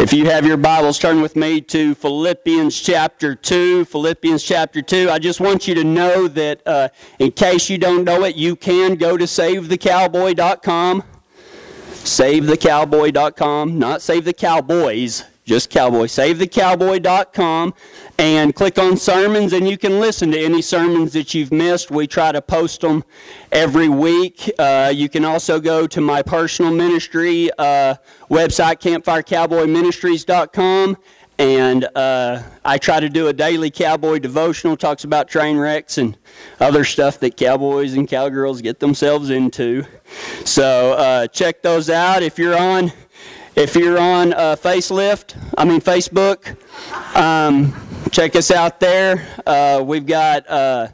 If you have your Bibles, turn with me to Philippians chapter 2. Philippians chapter 2. I just want you to know that uh, in case you don't know it, you can go to SaveTheCowboy.com. SaveTheCowboy.com, not Save the Cowboys, just Cowboy. SaveTheCowboy.com and click on sermons, and you can listen to any sermons that you've missed. We try to post them every week. Uh, you can also go to my personal ministry uh, website, campfirecowboyministries.com. And uh, I try to do a daily cowboy devotional, talks about train wrecks and other stuff that cowboys and cowgirls get themselves into. So uh, check those out. If you're on if you're on uh, Facelift, I mean Facebook, um, check us out there. Uh, we've got uh,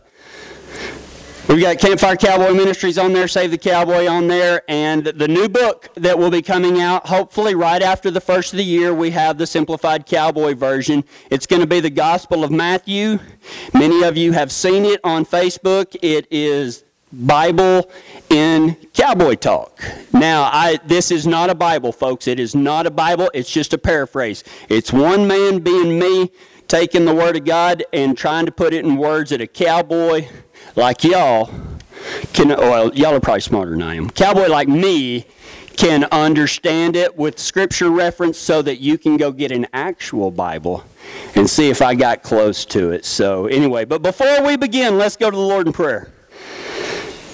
we've got Campfire Cowboy Ministries on there, Save the Cowboy on there, and the new book that will be coming out hopefully right after the first of the year. We have the simplified cowboy version. It's going to be the Gospel of Matthew. Many of you have seen it on Facebook. It is Bible in cowboy talk. Now, I, this is not a Bible, folks. It is not a Bible. It's just a paraphrase. It's one man being me, taking the Word of God and trying to put it in words that a cowboy like y'all can, well, y'all are probably smarter than I am. Cowboy like me can understand it with scripture reference so that you can go get an actual Bible and see if I got close to it. So, anyway, but before we begin, let's go to the Lord in prayer.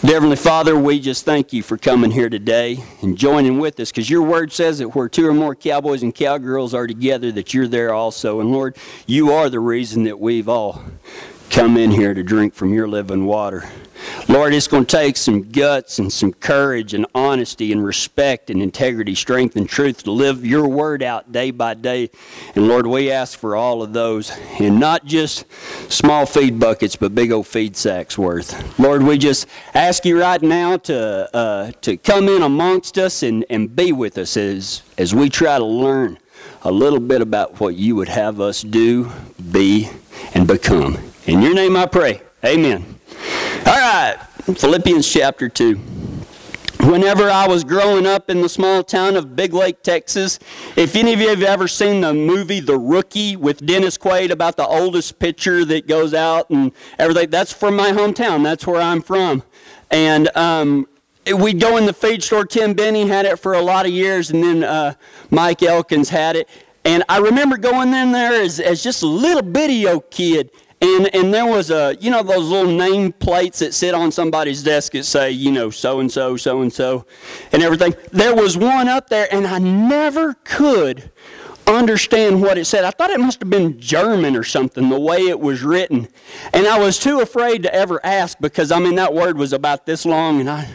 Dear Heavenly Father, we just thank you for coming here today and joining with us because your word says that where two or more cowboys and cowgirls are together, that you're there also. And Lord, you are the reason that we've all come in here to drink from your living water. Lord, it's going to take some guts and some courage and honesty and respect and integrity, strength and truth to live your word out day by day. And Lord, we ask for all of those and not just small feed buckets, but big old feed sacks worth. Lord, we just ask you right now to, uh, to come in amongst us and, and be with us as, as we try to learn a little bit about what you would have us do, be, and become. In your name I pray. Amen. All right, Philippians chapter 2. Whenever I was growing up in the small town of Big Lake, Texas, if any of you have ever seen the movie The Rookie with Dennis Quaid about the oldest pitcher that goes out and everything, that's from my hometown. That's where I'm from. And um, we'd go in the feed store. Tim Benny had it for a lot of years, and then uh, Mike Elkins had it. And I remember going in there as, as just a little bitty old kid and, and there was a, you know, those little name plates that sit on somebody's desk that say, you know, so and so, so and so, and everything. There was one up there, and I never could understand what it said. I thought it must have been German or something, the way it was written. And I was too afraid to ever ask because, I mean, that word was about this long and I,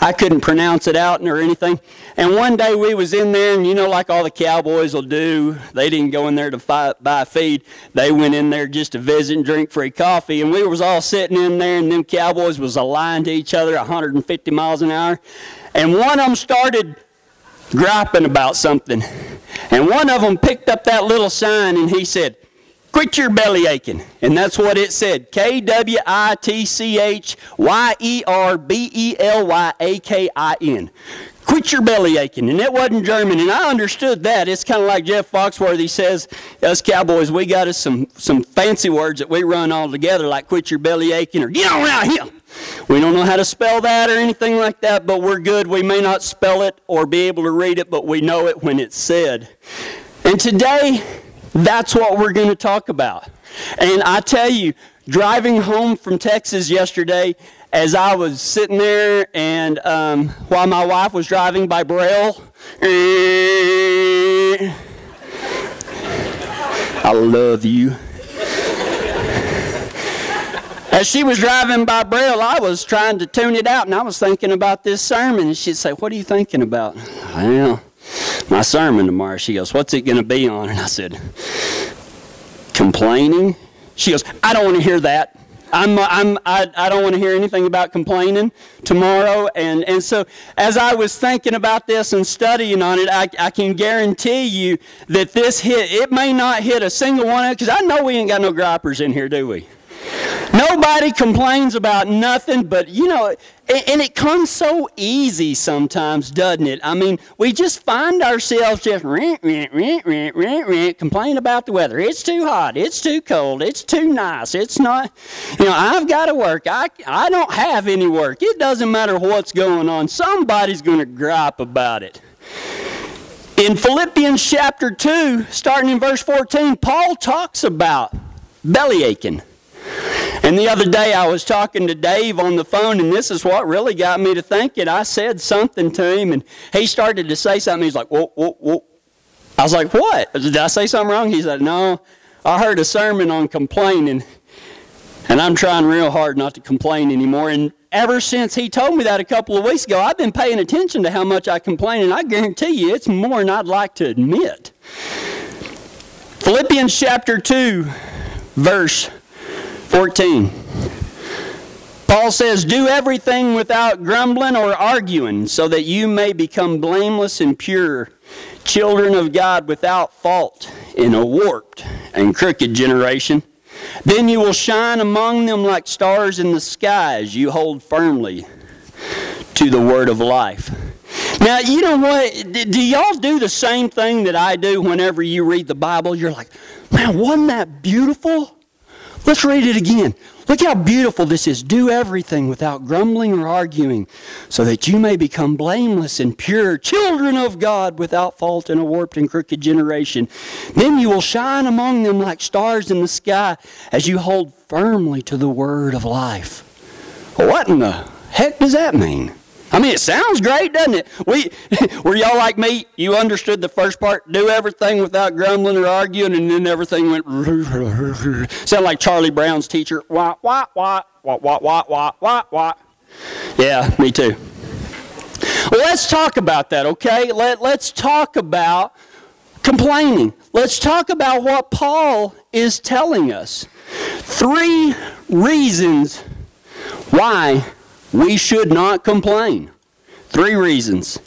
I couldn't pronounce it out or anything. And one day we was in there and, you know, like all the cowboys will do, they didn't go in there to buy, buy feed. They went in there just to visit and drink free coffee. And we was all sitting in there and them cowboys was aligned to each other 150 miles an hour. And one of them started griping about something. And one of them picked up that little sign and he said, Quit your belly aching. And that's what it said K W I T C H Y E R B E L Y A K I N. Quit your belly aching. And it wasn't German. And I understood that. It's kind of like Jeff Foxworthy says, us cowboys, we got us some, some fancy words that we run all together, like quit your belly aching or get on out here. We don't know how to spell that or anything like that, but we're good. We may not spell it or be able to read it, but we know it when it's said. And today, that's what we're going to talk about. And I tell you, driving home from Texas yesterday, as I was sitting there and um, while my wife was driving by Braille, I love you. As she was driving by Braille, I was trying to tune it out, and I was thinking about this sermon. And she'd say, What are you thinking about? Well, my sermon tomorrow. She goes, What's it going to be on? And I said, Complaining? She goes, I don't want to hear that. I'm, I'm, I, I don't want to hear anything about complaining tomorrow. And, and so, as I was thinking about this and studying on it, I, I can guarantee you that this hit, it may not hit a single one, of because I know we ain't got no gripers in here, do we? Nobody complains about nothing, but you know, and it comes so easy sometimes, doesn't it? I mean, we just find ourselves just rant, rant, rant, rant, rant, rant, complain about the weather. It's too hot. It's too cold. It's too nice. It's not, you know, I've got to work. I, I don't have any work. It doesn't matter what's going on. Somebody's going to gripe about it. In Philippians chapter 2, starting in verse 14, Paul talks about belly aching. And the other day I was talking to Dave on the phone, and this is what really got me to thinking. I said something to him, and he started to say something. He's like, whoa, whoa, whoa. I was like, what? Did I say something wrong? He said, no. I heard a sermon on complaining, and I'm trying real hard not to complain anymore. And ever since he told me that a couple of weeks ago, I've been paying attention to how much I complain, and I guarantee you it's more than I'd like to admit. Philippians chapter 2, verse 14. Paul says, Do everything without grumbling or arguing, so that you may become blameless and pure, children of God without fault in a warped and crooked generation then you will shine among them like stars in the skies. you hold firmly to the word of life. Now, you know what? Do y'all do the same thing that I do whenever you read the Bible? You're like, man, wasn't that beautiful? Let's read it again. Look how beautiful this is. Do everything without grumbling or arguing, so that you may become blameless and pure, children of God without fault in a warped and crooked generation. Then you will shine among them like stars in the sky as you hold firmly to the word of life. what in the heck does that mean? I mean, it sounds great, doesn't it? We, were y'all like me? You understood the first part, do everything without grumbling or arguing, and then everything went. Sound like Charlie Brown's teacher. Wah, wah, wah, wah, wah, wah, wah, wah, wah. Yeah, me too. Well, let's talk about that, okay? Let, let's talk about complaining. Let's talk about what Paul is telling us. Three reasons why we should not complain. Three reasons.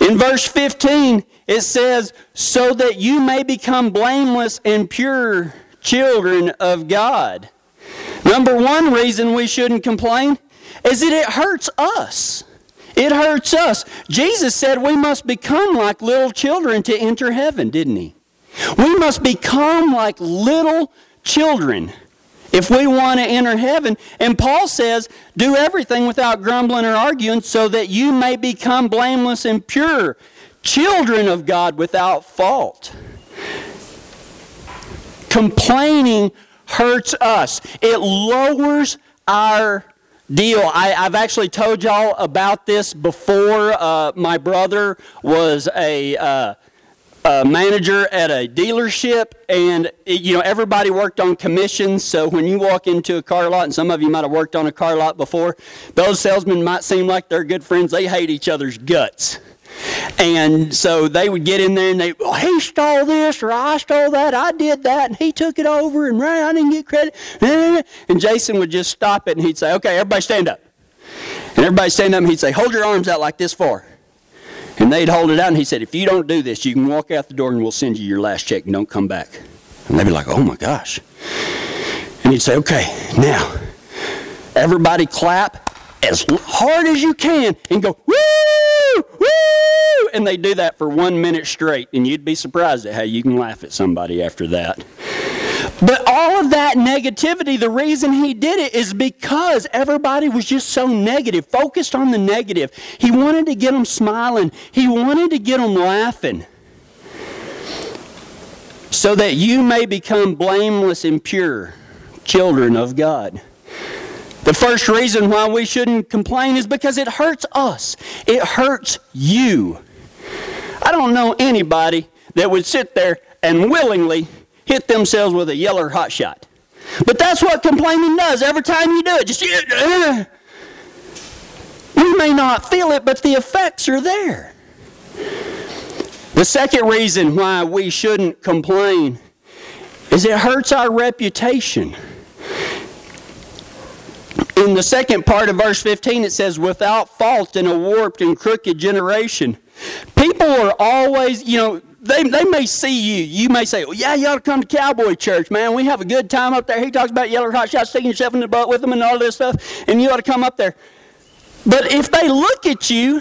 In verse 15, it says, So that you may become blameless and pure children of God. Number one reason we shouldn't complain is that it hurts us. It hurts us. Jesus said we must become like little children to enter heaven, didn't he? We must become like little children if we want to enter heaven. And Paul says, do everything without grumbling or arguing so that you may become blameless and pure, children of God without fault. Complaining hurts us, it lowers our deal. I, have actually told y'all about this before. Uh, my brother was a. Uh, a manager at a dealership, and you know everybody worked on commissions. So when you walk into a car lot, and some of you might have worked on a car lot before, those salesmen might seem like they're good friends. They hate each other's guts. And so they would get in there and they, oh, he stole this or I stole that, I did that, and he took it over, and I didn't get credit. And Jason would just stop it and he'd say, okay, everybody stand up. And everybody stand up and he'd say, hold your arms out like this far. And they'd hold it out, and he said, If you don't do this, you can walk out the door and we'll send you your last check and don't come back. And they'd be like, Oh my gosh. And he'd say, Okay, now, everybody clap as hard as you can and go, Woo! Woo! And they do that for one minute straight, and you'd be surprised at how you can laugh at somebody after that. But all of that negativity, the reason he did it is because everybody was just so negative, focused on the negative. He wanted to get them smiling, he wanted to get them laughing. So that you may become blameless and pure, children of God. The first reason why we shouldn't complain is because it hurts us. It hurts you. I don't know anybody that would sit there and willingly hit themselves with a yeller hot shot. But that's what complaining does. Every time you do it, just uh, we may not feel it, but the effects are there. The second reason why we shouldn't complain is it hurts our reputation. In the second part of verse 15, it says, without fault in a warped and crooked generation. People are always, you know, they, they may see you. You may say, well, yeah, you ought to come to Cowboy Church, man. We have a good time up there. He talks about yellow hot shots, sticking yourself in the butt with them and all this stuff, and you ought to come up there. But if they look at you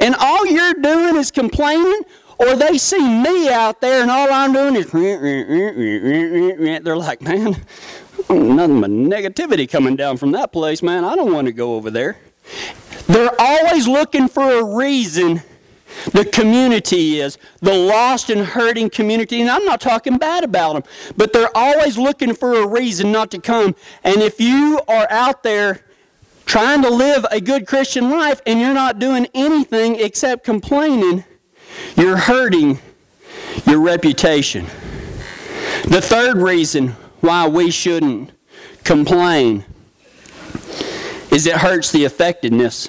and all you're doing is complaining, or they see me out there and all I'm doing is, they're like, man, nothing but negativity coming down from that place, man. I don't want to go over there. They're always looking for a reason the community is, the lost and hurting community. And I'm not talking bad about them, but they're always looking for a reason not to come. And if you are out there trying to live a good Christian life and you're not doing anything except complaining, you're hurting your reputation. The third reason why we shouldn't complain is it hurts the effectiveness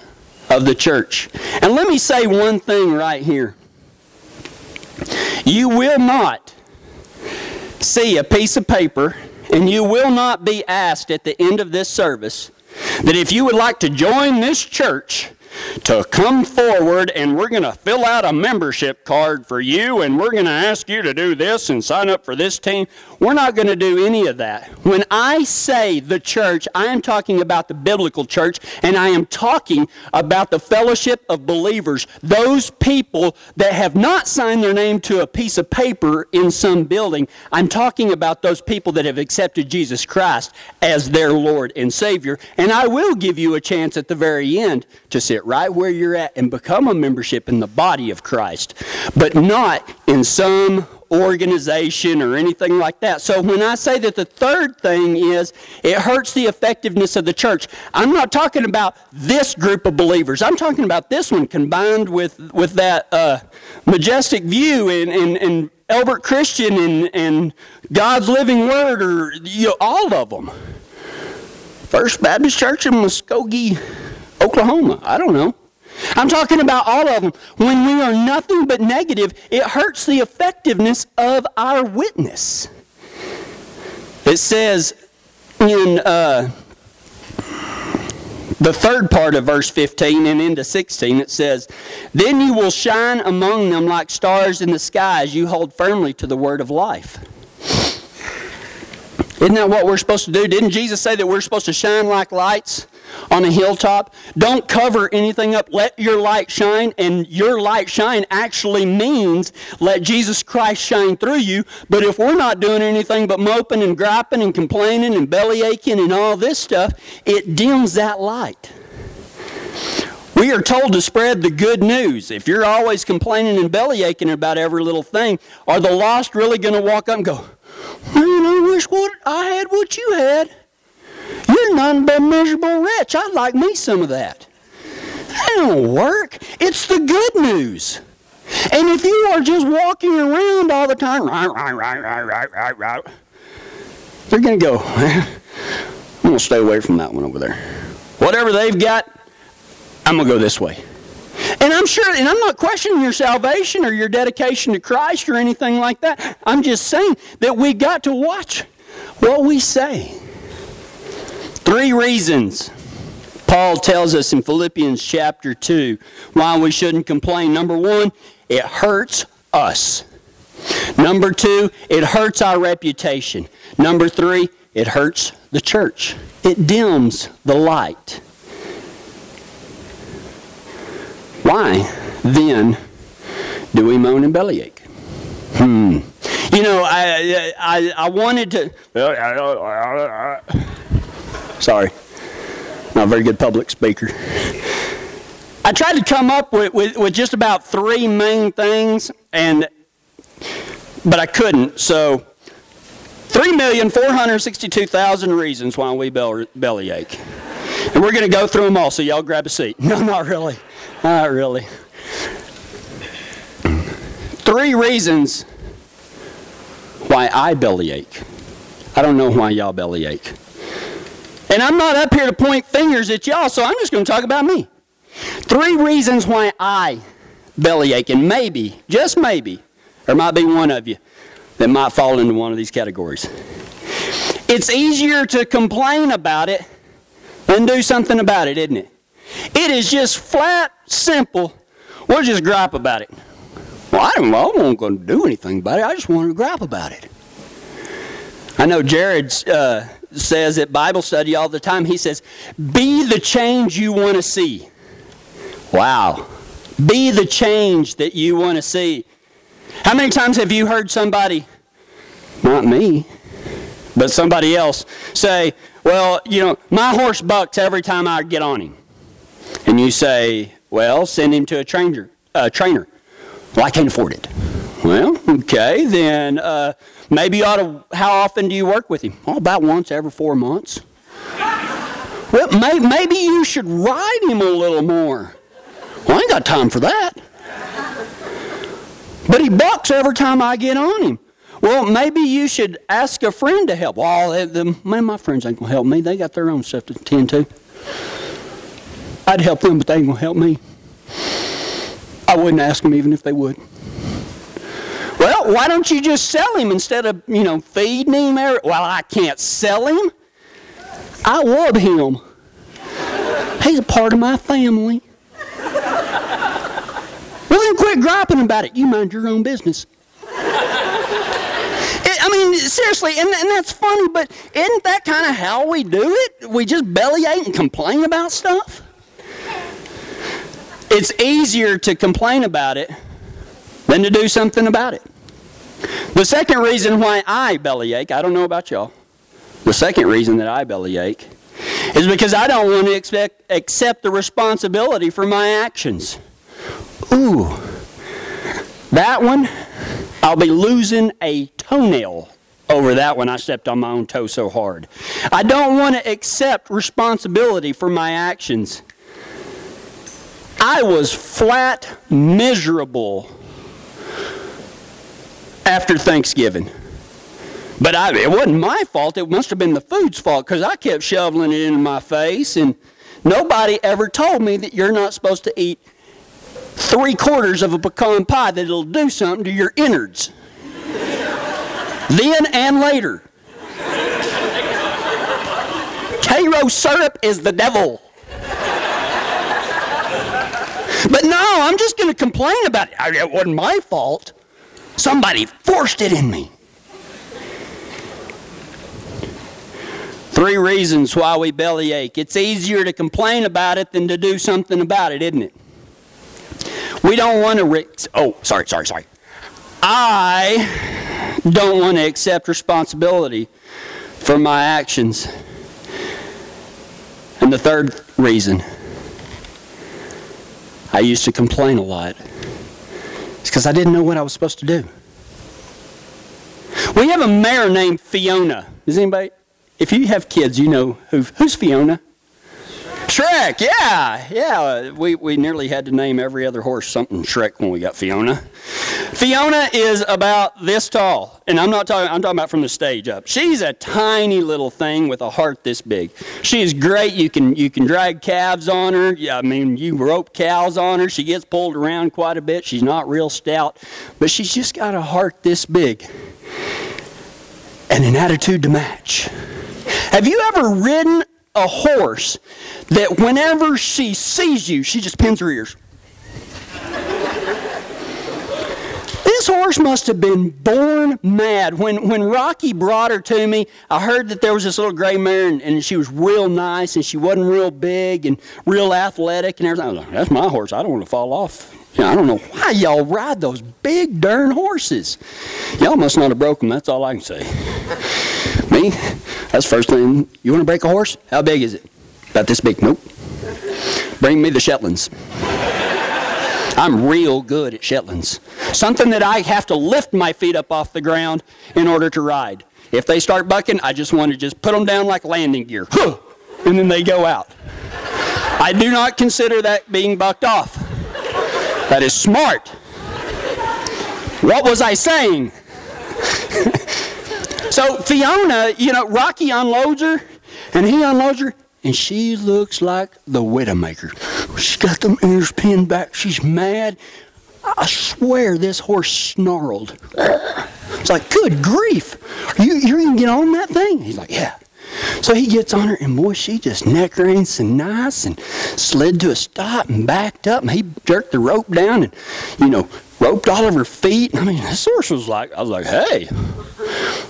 of the church. And let me say one thing right here. You will not see a piece of paper, and you will not be asked at the end of this service that if you would like to join this church, to come forward and we're going to fill out a membership card for you and we're going to ask you to do this and sign up for this team. We're not going to do any of that. When I say the church, I am talking about the biblical church and I am talking about the fellowship of believers, those people that have not signed their name to a piece of paper in some building. I'm talking about those people that have accepted Jesus Christ as their Lord and Savior. And I will give you a chance at the very end to sit right where you're at and become a membership in the body of Christ, but not in some organization or anything like that. So when I say that the third thing is it hurts the effectiveness of the church, I'm not talking about this group of believers. I'm talking about this one combined with, with that uh, majestic view and, and, and Elbert Christian and, and God's Living Word or you know, all of them. First Baptist Church in Muskogee, Oklahoma. I don't know. I'm talking about all of them. When we are nothing but negative, it hurts the effectiveness of our witness. It says in uh, the third part of verse 15 and into 16, it says, Then you will shine among them like stars in the sky as you hold firmly to the word of life. Isn't that what we're supposed to do? Didn't Jesus say that we're supposed to shine like lights on a hilltop? Don't cover anything up. Let your light shine. And your light shine actually means let Jesus Christ shine through you. But if we're not doing anything but moping and griping and complaining and belly aching and all this stuff, it dims that light. We are told to spread the good news. If you're always complaining and belly aching about every little thing, are the lost really going to walk up and go, Man, I wish what I had what you had. You're none but miserable wretch. I'd like me some of that. That don't work. It's the good news. And if you are just walking around all the time, right, right, right, right, right, right, right, they're going to go, I'm going to stay away from that one over there. Whatever they've got, I'm going to go this way. And I'm sure, and I'm not questioning your salvation or your dedication to Christ or anything like that. I'm just saying that we got to watch what we say. Three reasons Paul tells us in Philippians chapter 2 why we shouldn't complain. Number one, it hurts us. Number two, it hurts our reputation. Number three, it hurts the church. It dims the light. Why then do we moan and bellyache? Hmm. You know, I, I, I wanted to. Sorry, not a very good public speaker. I tried to come up with, with, with just about three main things, and but I couldn't. So, 3,462,000 reasons why we bellyache. And we're going to go through them all, so y'all grab a seat. No, not really. Not really. Three reasons why I bellyache. I don't know why y'all bellyache. And I'm not up here to point fingers at y'all, so I'm just going to talk about me. Three reasons why I bellyache, and maybe, just maybe, there might be one of you that might fall into one of these categories. It's easier to complain about it than do something about it, isn't it? It is just flat simple. We'll just gripe about it. Well, I don't know. I wasn't going to do anything about it. I just want to gripe about it. I know Jared's. uh, says at Bible study all the time, he says, be the change you want to see. Wow. Be the change that you want to see. How many times have you heard somebody, not me, but somebody else, say, Well, you know, my horse bucks every time I get on him? And you say, Well, send him to a trainer. Uh, trainer. Well, I can't afford it. Well, okay, then uh, maybe you ought to. How often do you work with him? Well, about once every four months. Well, may, maybe you should ride him a little more. Well, I ain't got time for that. But he bucks every time I get on him. Well, maybe you should ask a friend to help. Well, the, man, my friends ain't going to help me. They got their own stuff to tend to. I'd help them, but they ain't going to help me. I wouldn't ask them even if they would. Well, why don't you just sell him instead of, you know, feeding him? Well, I can't sell him. I love him. He's a part of my family. Well, then quit griping about it. You mind your own business. It, I mean, seriously, and, and that's funny, but isn't that kind of how we do it? We just bellyache and complain about stuff? It's easier to complain about it than to do something about it. The second reason why I bellyache, I don't know about y'all, the second reason that I bellyache is because I don't want to expect, accept the responsibility for my actions. Ooh, that one, I'll be losing a toenail over that one. I stepped on my own toe so hard. I don't want to accept responsibility for my actions. I was flat miserable after Thanksgiving. But I, it wasn't my fault. It must have been the food's fault because I kept shoveling it into my face, and nobody ever told me that you're not supposed to eat three quarters of a pecan pie, that it'll do something to your innards. then and later. Karo syrup is the devil. But no, I'm just going to complain about it. It wasn't my fault. Somebody forced it in me. Three reasons why we bellyache. It's easier to complain about it than to do something about it, isn't it? We don't want to. Re- oh, sorry, sorry, sorry. I don't want to accept responsibility for my actions. And the third reason I used to complain a lot is because I didn't know what I was supposed to do. We have a mare named Fiona. Does anybody? If you have kids, you know who, who's Fiona. Shrek, yeah, yeah. We, we nearly had to name every other horse something Shrek when we got Fiona. Fiona is about this tall, and I'm not talking. I'm talking about from the stage up. She's a tiny little thing with a heart this big. She is great. You can you can drag calves on her. Yeah, I mean you rope cows on her. She gets pulled around quite a bit. She's not real stout, but she's just got a heart this big and an attitude to match. Have you ever ridden a horse that whenever she sees you, she just pins her ears. this horse must have been born mad. When, when Rocky brought her to me, I heard that there was this little gray mare and, and she was real nice and she wasn't real big and real athletic and everything. Like, that's my horse. I don't want to fall off. You know, I don't know why y'all ride those big darn horses. Y'all must not have broke them. That's all I can say. Me? That's the first thing. You want to break a horse? How big is it? About this big. Nope. Bring me the Shetlands. I'm real good at Shetlands. Something that I have to lift my feet up off the ground in order to ride. If they start bucking, I just want to just put them down like landing gear. And then they go out. I do not consider that being bucked off. That is smart. What was I saying? So Fiona, you know, Rocky unloads her, and he unloads her, and she looks like the Widowmaker. She's got them ears pinned back. She's mad. I swear this horse snarled. It's like, good grief. You, you're going to get on that thing? He's like, yeah. So he gets on her, and boy, she just neck reins so nice and slid to a stop and backed up, and he jerked the rope down and, you know, roped all of her feet. I mean, this horse was like, I was like, hey,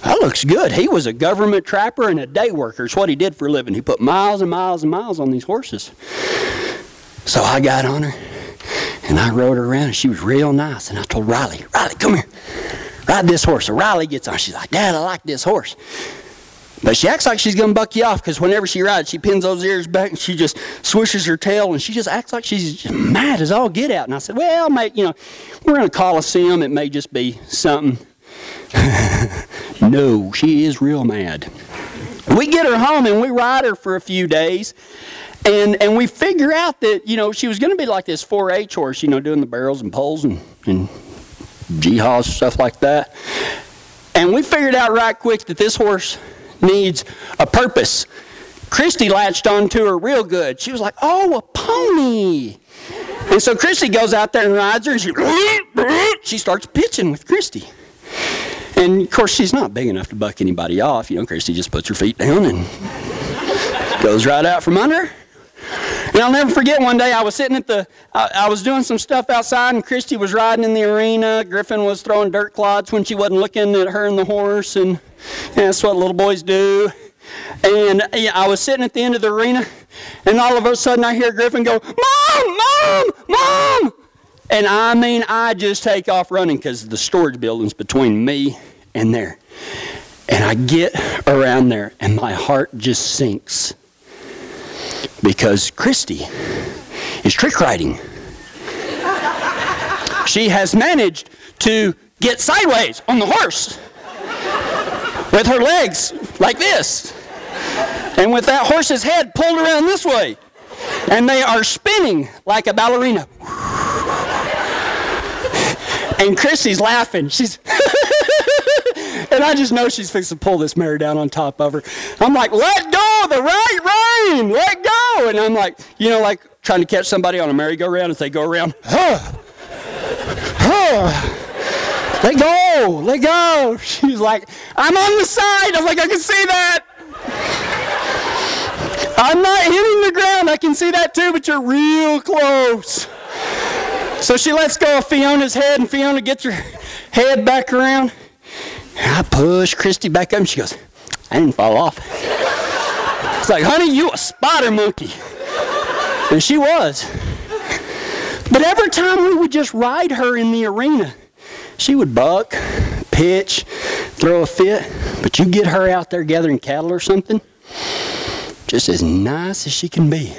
that looks good. He was a government trapper and a day worker. It's what he did for a living. He put miles and miles and miles on these horses. So I got on her and I rode her around and she was real nice. And I told Riley, Riley, come here. Ride this horse. So Riley gets on. She's like, Dad, I like this horse. But she acts like she's going to buck you off because whenever she rides, she pins those ears back and she just swishes her tail and she just acts like she's mad as all get out. And I said, well, mate, you know, we're in a coliseum. It may just be something. no, she is real mad. We get her home and we ride her for a few days. And, and we figure out that, you know, she was going to be like this 4-H horse, you know, doing the barrels and poles and, and jihad stuff like that. And we figured out right quick that this horse needs a purpose. Christy latched onto her real good. She was like, oh, a pony. And so Christy goes out there and rides her, and she, she starts pitching with Christy. And of course, she's not big enough to buck anybody off. You know, Christy just puts her feet down and goes right out from under. And I'll never forget one day I was sitting at the, I, I, was doing some stuff outside and Christy was riding in the arena. Griffin was throwing dirt clods when she wasn't looking at her and the horse. And, and that's what little boys do. And yeah, I was sitting at the end of the arena and all of a sudden I hear Griffin go, Mom, Mom, Mom. And I mean, I just take off running because the storage building's between me and there. And I get around there and my heart just sinks because Christy is trick riding. she has managed to get sideways on the horse with her legs like this, and with that horse's head pulled around this way, and they are spinning like a ballerina. And Christy's laughing. She's and I just know she's fixing to pull this mare down on top of her. I'm like, let go, the right rein, let go. And I'm like, you know, like trying to catch somebody on a merry-go-round as they go around. Huh, huh, let go, let go. She's like, I'm on the side. I'm like, I can see that. I'm not hitting the ground. I can see that too, but you're real close. So she lets go of Fiona's head, and Fiona gets her head back around. And I push Christy back up, and she goes, I didn't fall off. It's like, honey, you a spider monkey. And she was. But every time we would just ride her in the arena, she would buck, pitch, throw a fit. But you get her out there gathering cattle or something, just as nice as she can be.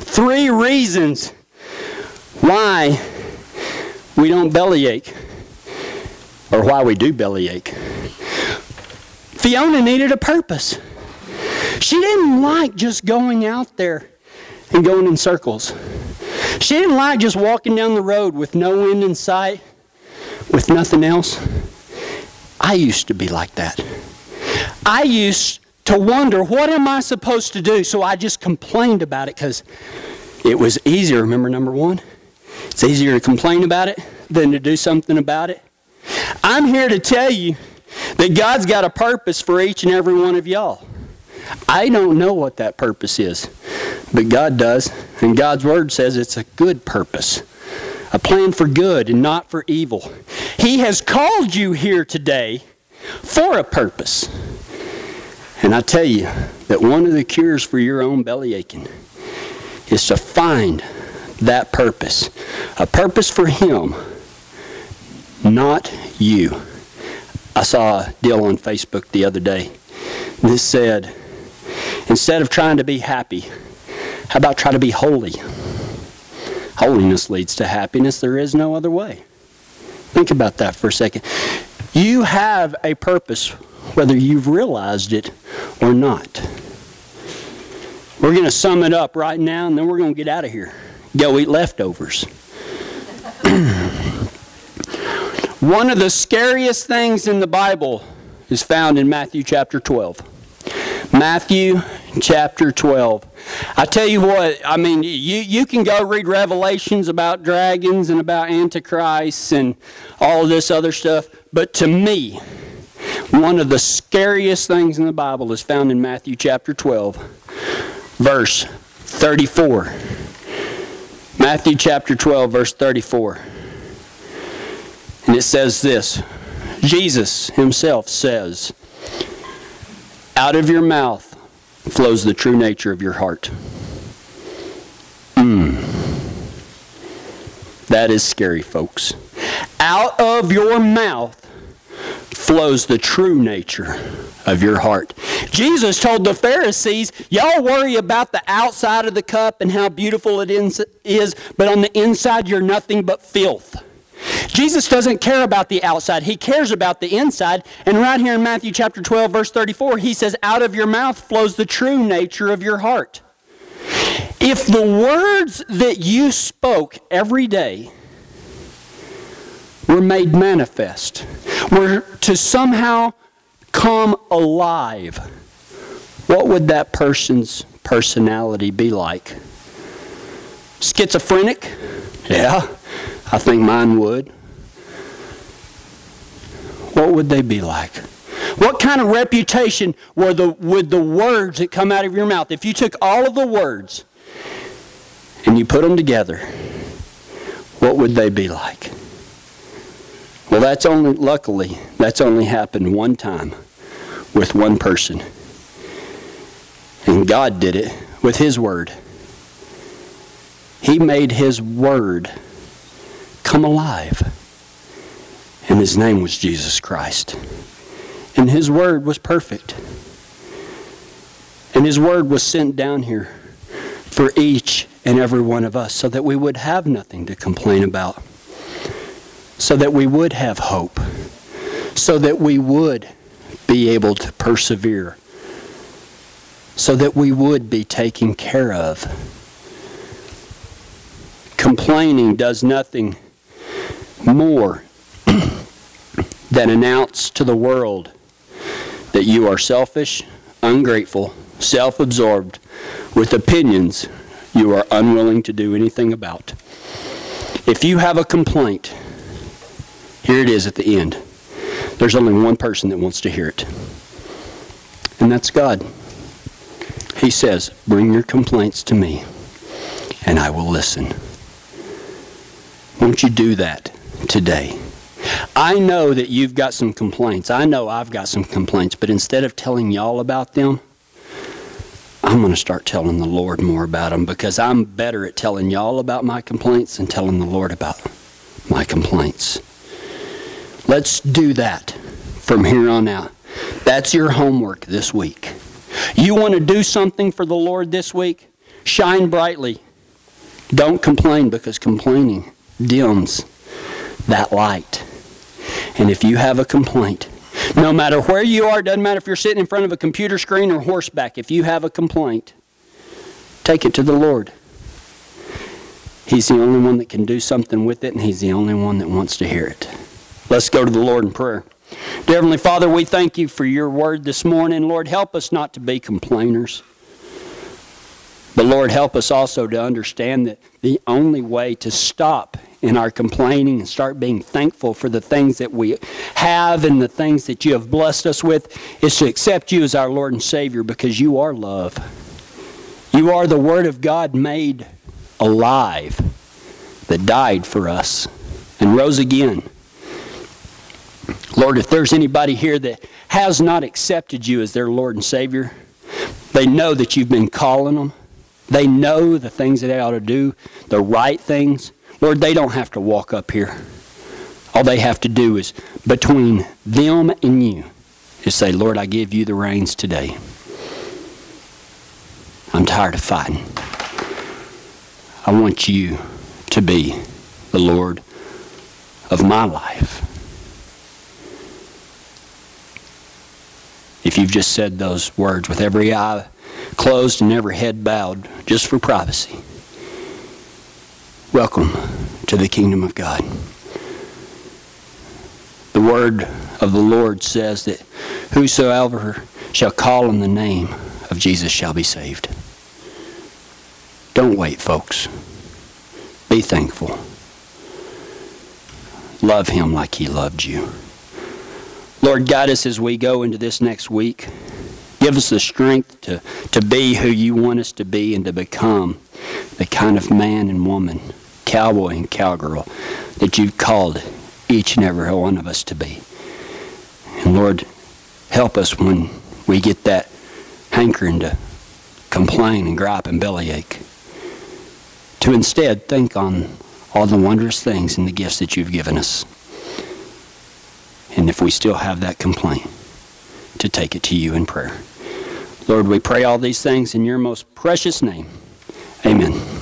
Three reasons why we don't bellyache or why we do bellyache. Fiona needed a purpose. She didn't like just going out there and going in circles. She didn't like just walking down the road with no end in sight, with nothing else. I used to be like that. I used to wonder, what am I supposed to do? So I just complained about it because it was easier. Remember, number one? It's easier to complain about it than to do something about it. I'm here to tell you that God's got a purpose for each and every one of y'all. I don't know what that purpose is, but God does. And God's Word says it's a good purpose, a plan for good and not for evil. He has called you here today for a purpose. And I tell you that one of the cures for your own belly aching is to find that purpose. A purpose for Him not you. I saw a deal on Facebook the other day. This said, instead of trying to be happy, how about try to be holy? Holiness leads to happiness. There is no other way. Think about that for a second. You have a purpose, whether you've realized it or not. We're going to sum it up right now, and then we're going to get out of here. Go eat leftovers. One of the scariest things in the Bible is found in Matthew chapter 12. Matthew chapter 12. I tell you what, I mean, you, you can go read Revelations about dragons and about Antichrist and all this other stuff, but to me, one of the scariest things in the Bible is found in Matthew chapter 12, verse 34. Matthew chapter 12, verse 34. And it says this Jesus himself says, Out of your mouth flows the true nature of your heart. Hmm. That is scary, folks. Out of your mouth flows the true nature of your heart. Jesus told the Pharisees, Y'all worry about the outside of the cup and how beautiful it is, but on the inside you're nothing but filth. Jesus doesn't care about the outside. He cares about the inside. And right here in Matthew chapter 12 verse 34, he says, "Out of your mouth flows the true nature of your heart." If the words that you spoke every day were made manifest, were to somehow come alive, what would that person's personality be like? Schizophrenic? Yeah, I think mine would. What would they be like? What kind of reputation were the, would the words that come out of your mouth? If you took all of the words and you put them together, what would they be like? Well, that's only, luckily, that's only happened one time with one person. And God did it with His Word. He made His Word come alive. And His name was Jesus Christ. And His Word was perfect. And His Word was sent down here for each and every one of us so that we would have nothing to complain about so that we would have hope, so that we would be able to persevere, so that we would be taken care of. Complaining does nothing more than announce to the world that you are selfish, ungrateful, self absorbed, with opinions you are unwilling to do anything about. If you have a complaint, here it is at the end. There's only one person that wants to hear it, and that's God. He says, Bring your complaints to me, and I will listen. Won't you do that today? I know that you've got some complaints. I know I've got some complaints, but instead of telling y'all about them, I'm going to start telling the Lord more about them because I'm better at telling y'all about my complaints than telling the Lord about my complaints. Let's do that from here on out. That's your homework this week. You want to do something for the Lord this week? Shine brightly. Don't complain because complaining dims that light. And if you have a complaint, no matter where you are, doesn't matter if you're sitting in front of a computer screen or horseback, if you have a complaint, take it to the Lord. He's the only one that can do something with it, and He's the only one that wants to hear it. Let's go to the Lord in prayer. Dear Heavenly Father, we thank you for your word this morning. Lord, help us not to be complainers. But Lord, help us also to understand that the only way to stop in our complaining and start being thankful for the things that we have and the things that you have blessed us with is to accept you as our Lord and Savior because you are love. You are the Word of God made alive that died for us and rose again. Lord, if there's anybody here that has not accepted you as their Lord and Savior, they know that you've been calling them. They know the things that they ought to do, the right things. Lord, they don't have to walk up here. All they have to do is between them and you is say, Lord, I give you the reins today. I'm tired of fighting. I want you to be the Lord of my life. If you've just said those words with every eye closed and every head bowed, just for privacy. Welcome to the kingdom of God. The word of the Lord says that whosoever shall call on the name of Jesus shall be saved. Don't wait, folks. Be thankful. Love him like he loved you. Lord, guide us as we go into this next week. Give us the strength to, to be who you want us to be and to become the kind of man and woman, cowboy and cowgirl that you've called each and every one of us to be. And Lord, help us when we get that hankering to complain and gripe and bellyache. To instead think on all the wondrous things and the gifts that you've given us. And if we still have that complaint, to take it to you in prayer. Lord, we pray all these things in your most precious name. Amen.